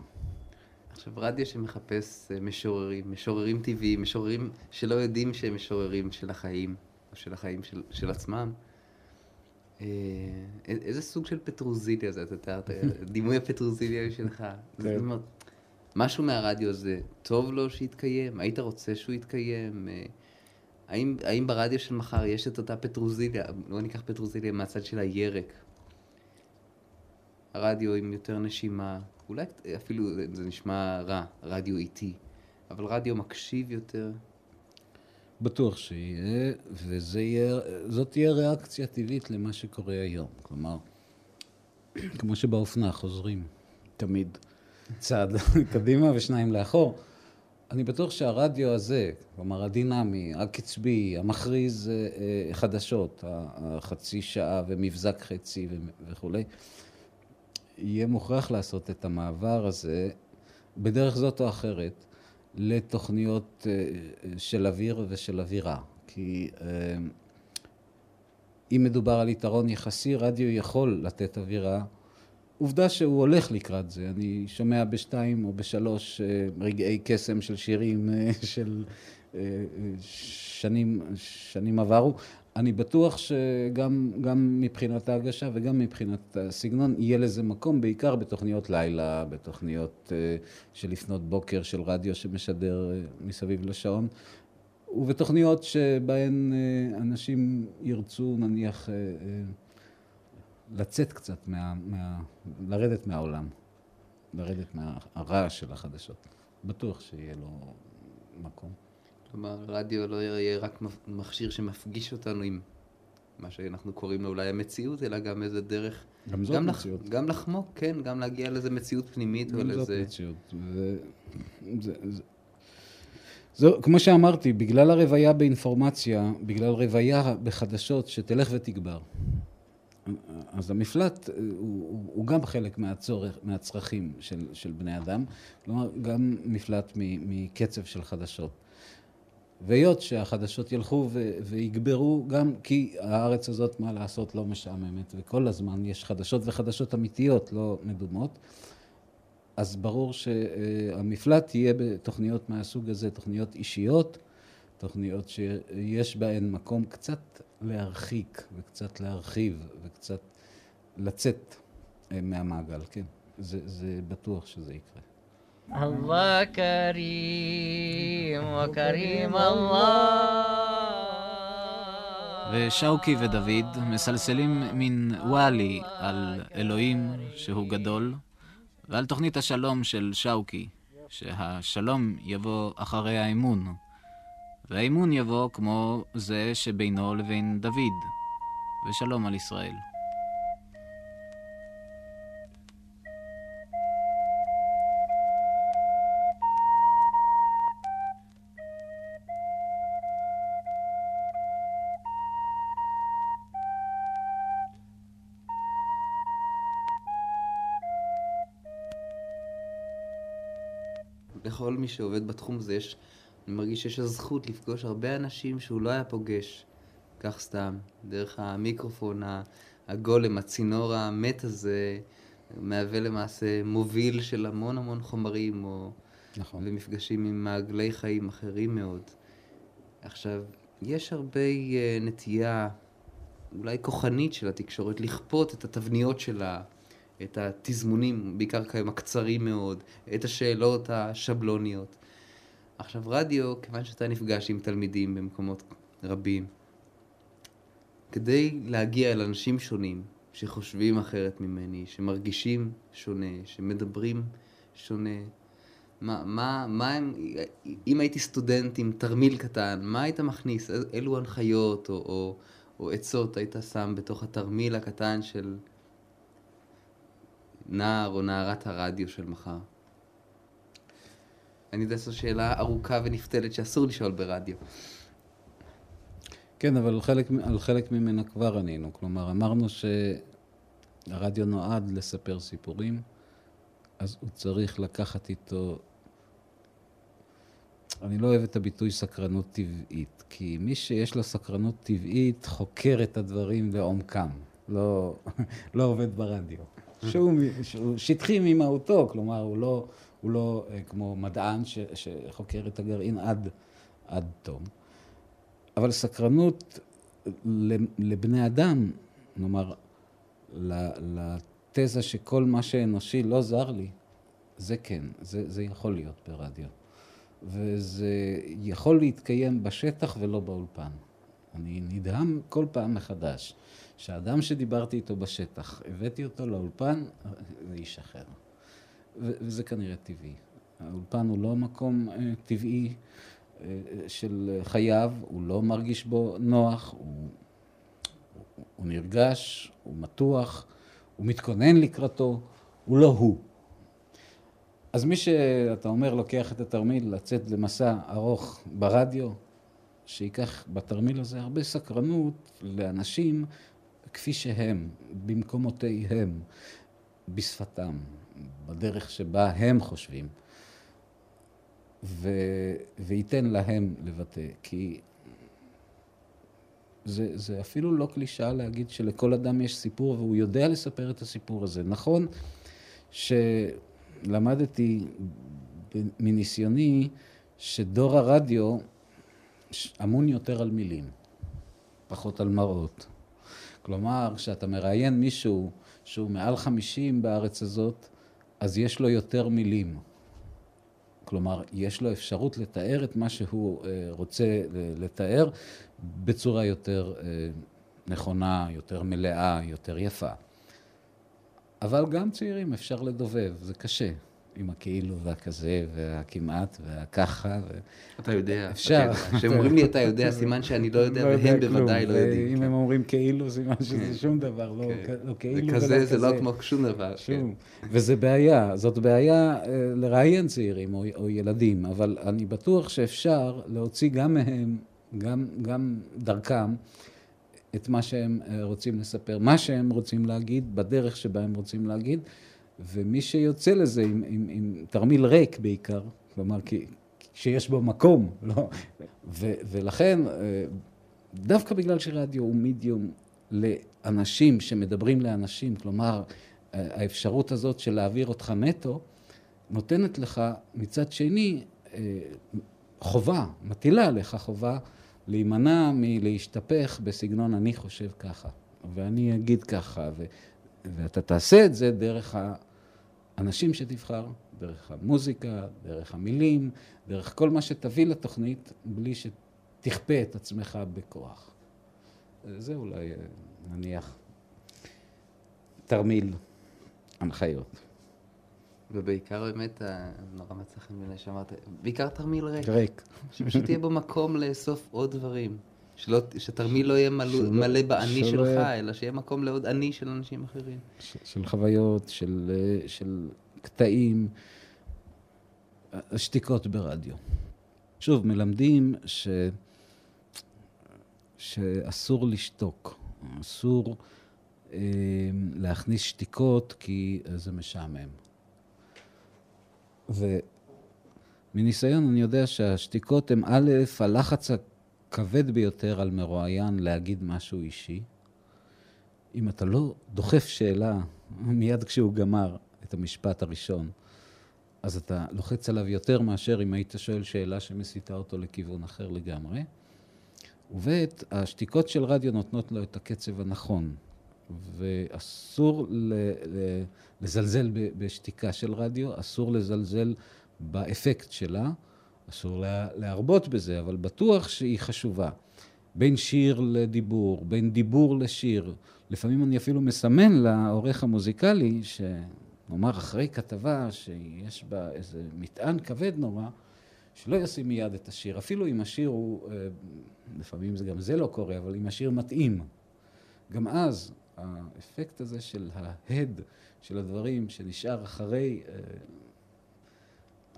עכשיו, רדיו שמחפש אה, משוררים, משוררים טבעיים, משוררים שלא יודעים שהם משוררים של החיים, או של החיים של, של עצמם, אה, איזה סוג של פטרוזיליה זה, אתה תיארת, דימוי הפטרוזיליה שלך. כן. משהו מהרדיו הזה, טוב לו שיתקיים? היית רוצה שהוא יתקיים? אה, האם, האם ברדיו של מחר יש את אותה פטרוזיליה, לא ניקח פטרוזיליה מהצד של הירק, הרדיו עם יותר נשימה, אולי אפילו זה נשמע רע, רדיו איטי, אבל רדיו מקשיב יותר. בטוח שיהיה, וזאת תהיה ריאקציה טבעית למה שקורה היום. כלומר, כמו שבאופנה חוזרים תמיד צעד קדימה ושניים לאחור. אני בטוח שהרדיו הזה, כלומר הדינמי, הקצבי, המכריז אה, אה, חדשות, החצי שעה ומבזק חצי וכולי, יהיה מוכרח לעשות את המעבר הזה בדרך זאת או אחרת לתוכניות אה, של אוויר ושל אווירה. כי אם מדובר על יתרון יחסי, רדיו יכול לתת אווירה עובדה שהוא הולך לקראת זה. אני שומע בשתיים או בשלוש אה, רגעי קסם של שירים אה, של אה, שנים, שנים עברו. אני בטוח שגם מבחינת ההגשה וגם מבחינת הסגנון יהיה לזה מקום, בעיקר בתוכניות לילה, בתוכניות של לפנות בוקר של רדיו שמשדר מסביב לשעון, ובתוכניות שבהן אנשים ירצו נניח לצאת קצת, מה, מה, לרדת מהעולם, לרדת מהרעש של החדשות. בטוח שיהיה לו מקום. כלומר, רדיו לא יהיה רק מכשיר שמפגיש אותנו עם מה שאנחנו קוראים לו אולי המציאות, אלא גם איזה דרך... גם זאת גם מציאות. לח, גם לחמוק, כן, גם להגיע לאיזה מציאות פנימית גם זאת מציאות. ו... זה, זה... זו, כמו שאמרתי, בגלל הרוויה באינפורמציה, בגלל רוויה בחדשות שתלך ותגבר, אז המפלט אה, הוא, הוא גם חלק מהצורך, מהצרכים של, של בני אדם, כלומר גם מפלט מקצב של חדשות. והיות שהחדשות ילכו ו- ויגברו, גם כי הארץ הזאת, מה לעשות, לא משעממת, וכל הזמן יש חדשות וחדשות אמיתיות, לא מדומות, אז ברור שהמפלט יהיה בתוכניות מהסוג הזה, תוכניות אישיות, תוכניות שיש בהן מקום קצת להרחיק וקצת להרחיב וקצת לצאת אה, מהמעגל, כן. זה, זה בטוח שזה יקרה. الله كريم وكريم الله ושאוקי ודוד מסלסלים מין וואלי על אלוהים שהוא גדול, ועל תוכנית השלום של שאוקי, שהשלום יבוא אחרי האמון. והאימון יבוא כמו זה שבינו לבין דוד, ושלום על ישראל. לכל מי שעובד בתחום הזה יש אני מרגיש שיש לו זכות לפגוש הרבה אנשים שהוא לא היה פוגש, כך סתם, דרך המיקרופון הגולם, הצינור המת הזה, מהווה למעשה מוביל של המון המון חומרים, או... נכון. ומפגשים עם מעגלי חיים אחרים מאוד. עכשיו, יש הרבה uh, נטייה אולי כוחנית של התקשורת, לכפות את התבניות שלה, את התזמונים, בעיקר כיום הקצרים מאוד, את השאלות השבלוניות. עכשיו רדיו, כיוון שאתה נפגש עם תלמידים במקומות רבים, כדי להגיע אל אנשים שונים, שחושבים אחרת ממני, שמרגישים שונה, שמדברים שונה, מה, מה, מה הם, אם הייתי סטודנט עם תרמיל קטן, מה היית מכניס? אילו הנחיות או, או, או עצות היית שם בתוך התרמיל הקטן של נער או נערת הרדיו של מחר? אני יודע שזו שאלה ארוכה ונפתלת שאסור לשאול ברדיו. כן, אבל חלק, על חלק ממנה כבר ענינו. כלומר, אמרנו שהרדיו נועד לספר סיפורים, אז הוא צריך לקחת איתו... אני לא אוהב את הביטוי סקרנות טבעית, כי מי שיש לו סקרנות טבעית חוקר את הדברים לעומקם, לא, לא עובד ברדיו. שהוא, שהוא שטחי ממהותו, כלומר, הוא לא, הוא לא אה, כמו מדען ש, שחוקר את הגרעין עד, עד תום. אבל סקרנות לבני אדם, נאמר, לתזה שכל מה שאנושי לא זר לי, זה כן, זה, זה יכול להיות ברדיו. וזה יכול להתקיים בשטח ולא באולפן. אני נדהם כל פעם מחדש שהאדם שדיברתי איתו בשטח, הבאתי אותו לאולפן, זה איש אחר. וזה כנראה טבעי. האולפן הוא לא מקום אה, טבעי אה, של חייו, הוא לא מרגיש בו נוח, הוא, הוא נרגש, הוא מתוח, הוא מתכונן לקראתו, הוא לא הוא. אז מי שאתה אומר לוקח את התרמיל לצאת למסע ארוך ברדיו, שייקח בתרמיל הזה הרבה סקרנות לאנשים כפי שהם, במקומותיהם, בשפתם, בדרך שבה הם חושבים. ו... וייתן להם לבטא, כי זה, זה אפילו לא קלישאה להגיד שלכל אדם יש סיפור והוא יודע לספר את הסיפור הזה. נכון שלמדתי מניסיוני שדור הרדיו אמון יותר על מילים, פחות על מראות. כלומר, כשאתה מראיין מישהו שהוא מעל חמישים בארץ הזאת, אז יש לו יותר מילים. כלומר, יש לו אפשרות לתאר את מה שהוא אה, רוצה לתאר בצורה יותר אה, נכונה, יותר מלאה, יותר יפה. אבל גם צעירים אפשר לדובב, זה קשה. עם הכאילו והכזה והכמעט והככה. ו... אתה יודע, אפשר. כשהם אומרים לי אתה יודע, סימן שאני לא יודע, לא והם בוודאי לא יודעים. אם הם אומרים כאילו, סימן שזה כן. שום דבר, לא, כן. לא כאילו ולא כזה. זה לא כמו שום דבר. שום. וזה בעיה, זאת בעיה אה, לראיין צעירים או ילדים, אבל אני בטוח שאפשר להוציא גם מהם, גם דרכם, את מה שהם אה, רוצים לספר, מה שהם רוצים להגיד, בדרך שבה הם רוצים להגיד. ומי שיוצא לזה עם, עם, עם תרמיל ריק בעיקר, כלומר, כי, שיש בו מקום, לא? ו, ולכן, אה, דווקא בגלל שרדיו הוא מידיום לאנשים שמדברים לאנשים, כלומר, אה, האפשרות הזאת של להעביר אותך נטו, נותנת לך מצד שני אה, חובה, מטילה עליך חובה להימנע מלהשתפך בסגנון אני חושב ככה, ואני אגיד ככה, ו, ואתה תעשה את זה דרך אנשים שתבחר, דרך המוזיקה, דרך המילים, דרך כל מה שתביא לתוכנית, בלי שתכפה את עצמך בכוח. זה אולי, נניח, תרמיל הנחיות. ובעיקר באמת, נורא מצא חן בעיניי שאמרת, בעיקר תרמיל ריק. ריק. שפשוט יהיה בו מקום לאסוף עוד דברים. שלא, שתרמיל לא יהיה מלא, שלא, מלא באני שלך, יהיה... אלא שיהיה מקום לעוד אני של אנשים אחרים. ש, של חוויות, של, של קטעים, שתיקות ברדיו. שוב, מלמדים ש... שאסור לשתוק, אסור אה, להכניס שתיקות כי זה משעמם. ומניסיון אני יודע שהשתיקות הן א', הלחץ כבד ביותר על מרואיין להגיד משהו אישי. אם אתה לא דוחף שאלה מיד כשהוא גמר את המשפט הראשון, אז אתה לוחץ עליו יותר מאשר אם היית שואל שאלה שמסיתה אותו לכיוון אחר לגמרי. וב' השתיקות של רדיו נותנות לו את הקצב הנכון, ואסור ל- ל- לזלזל בשתיקה של רדיו, אסור לזלזל באפקט שלה, אסור לה- להרבות בזה, אבל בטוח שהיא חשובה. בין שיר לדיבור, בין דיבור לשיר. לפעמים אני אפילו מסמן לעורך המוזיקלי, שנאמר אחרי כתבה שיש בה איזה מטען כבד נורא, שלא ישים מיד את השיר, אפילו אם השיר הוא, אה, לפעמים זה גם זה לא קורה, אבל אם השיר מתאים. גם אז האפקט הזה של ההד של הדברים שנשאר אחרי אה,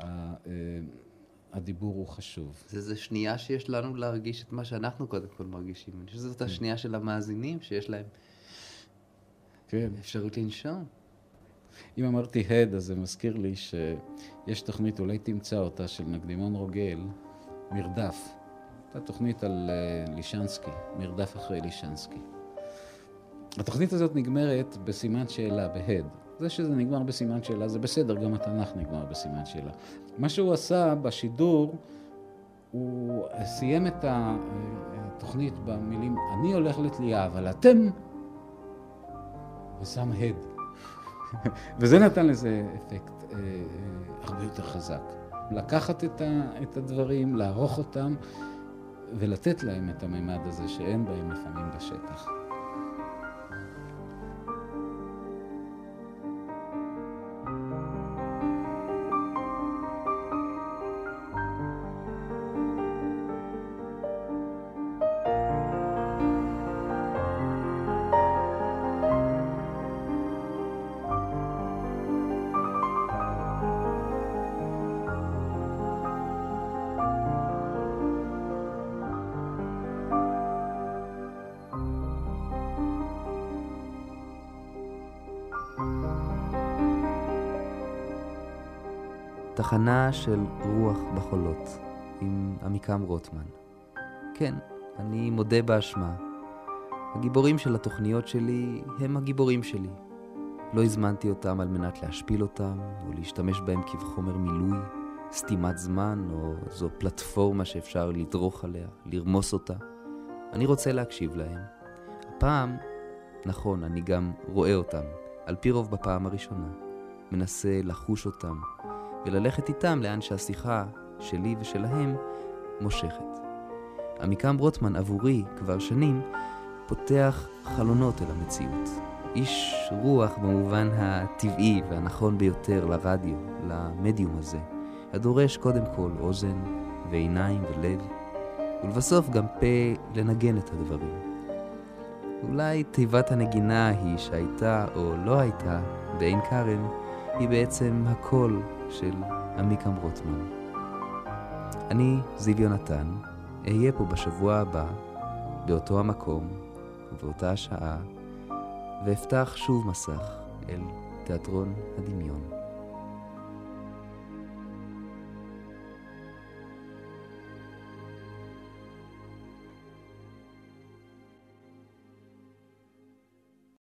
אה, הדיבור הוא חשוב. זה, זה שנייה שיש לנו להרגיש את מה שאנחנו קודם כל מרגישים. אני חושב שזאת השנייה של המאזינים, שיש להם כן. אפשרות לנשום. אם אמרתי הד, אז זה מזכיר לי שיש תוכנית, אולי תמצא אותה, של נקדימון רוגל, מרדף. הייתה תוכנית על אה, לישנסקי, מרדף אחרי לישנסקי. התוכנית הזאת נגמרת בסימן שאלה, בהד. זה שזה נגמר בסימן שאלה זה בסדר, גם התנ"ך נגמר בסימן שאלה. מה שהוא עשה בשידור, הוא סיים את התוכנית במילים, אני הולך לתלייה, אבל אתם... ושם הד. וזה נתן לזה אפקט אה, אה, הרבה יותר חזק. לקחת את, ה, את הדברים, לערוך אותם ולתת להם את הממד הזה שאין בהם לפעמים בשטח. תחנה של רוח בחולות, עם עמיקם רוטמן. כן, אני מודה באשמה. הגיבורים של התוכניות שלי הם הגיבורים שלי. לא הזמנתי אותם על מנת להשפיל אותם, או להשתמש בהם כבחומר מילוי, סתימת זמן, או זו פלטפורמה שאפשר לדרוך עליה, לרמוס אותה. אני רוצה להקשיב להם. הפעם, נכון, אני גם רואה אותם, על פי רוב בפעם הראשונה. מנסה לחוש אותם, וללכת איתם לאן שהשיחה שלי ושלהם מושכת. עמיקם רוטמן עבורי כבר שנים פותח חלונות אל המציאות. איש רוח במובן הטבעי והנכון ביותר לרדיו, למדיום הזה, הדורש קודם כל אוזן ועיניים ולב, ולבסוף גם פה לנגן את הדברים. אולי תיבת הנגינה ההיא שהייתה או לא הייתה בעין כרם היא בעצם הקול של עמיקם רוטמן. אני, זיו יונתן, אהיה פה בשבוע הבא, באותו המקום ובאותה השעה, ואפתח שוב מסך אל תיאטרון הדמיון.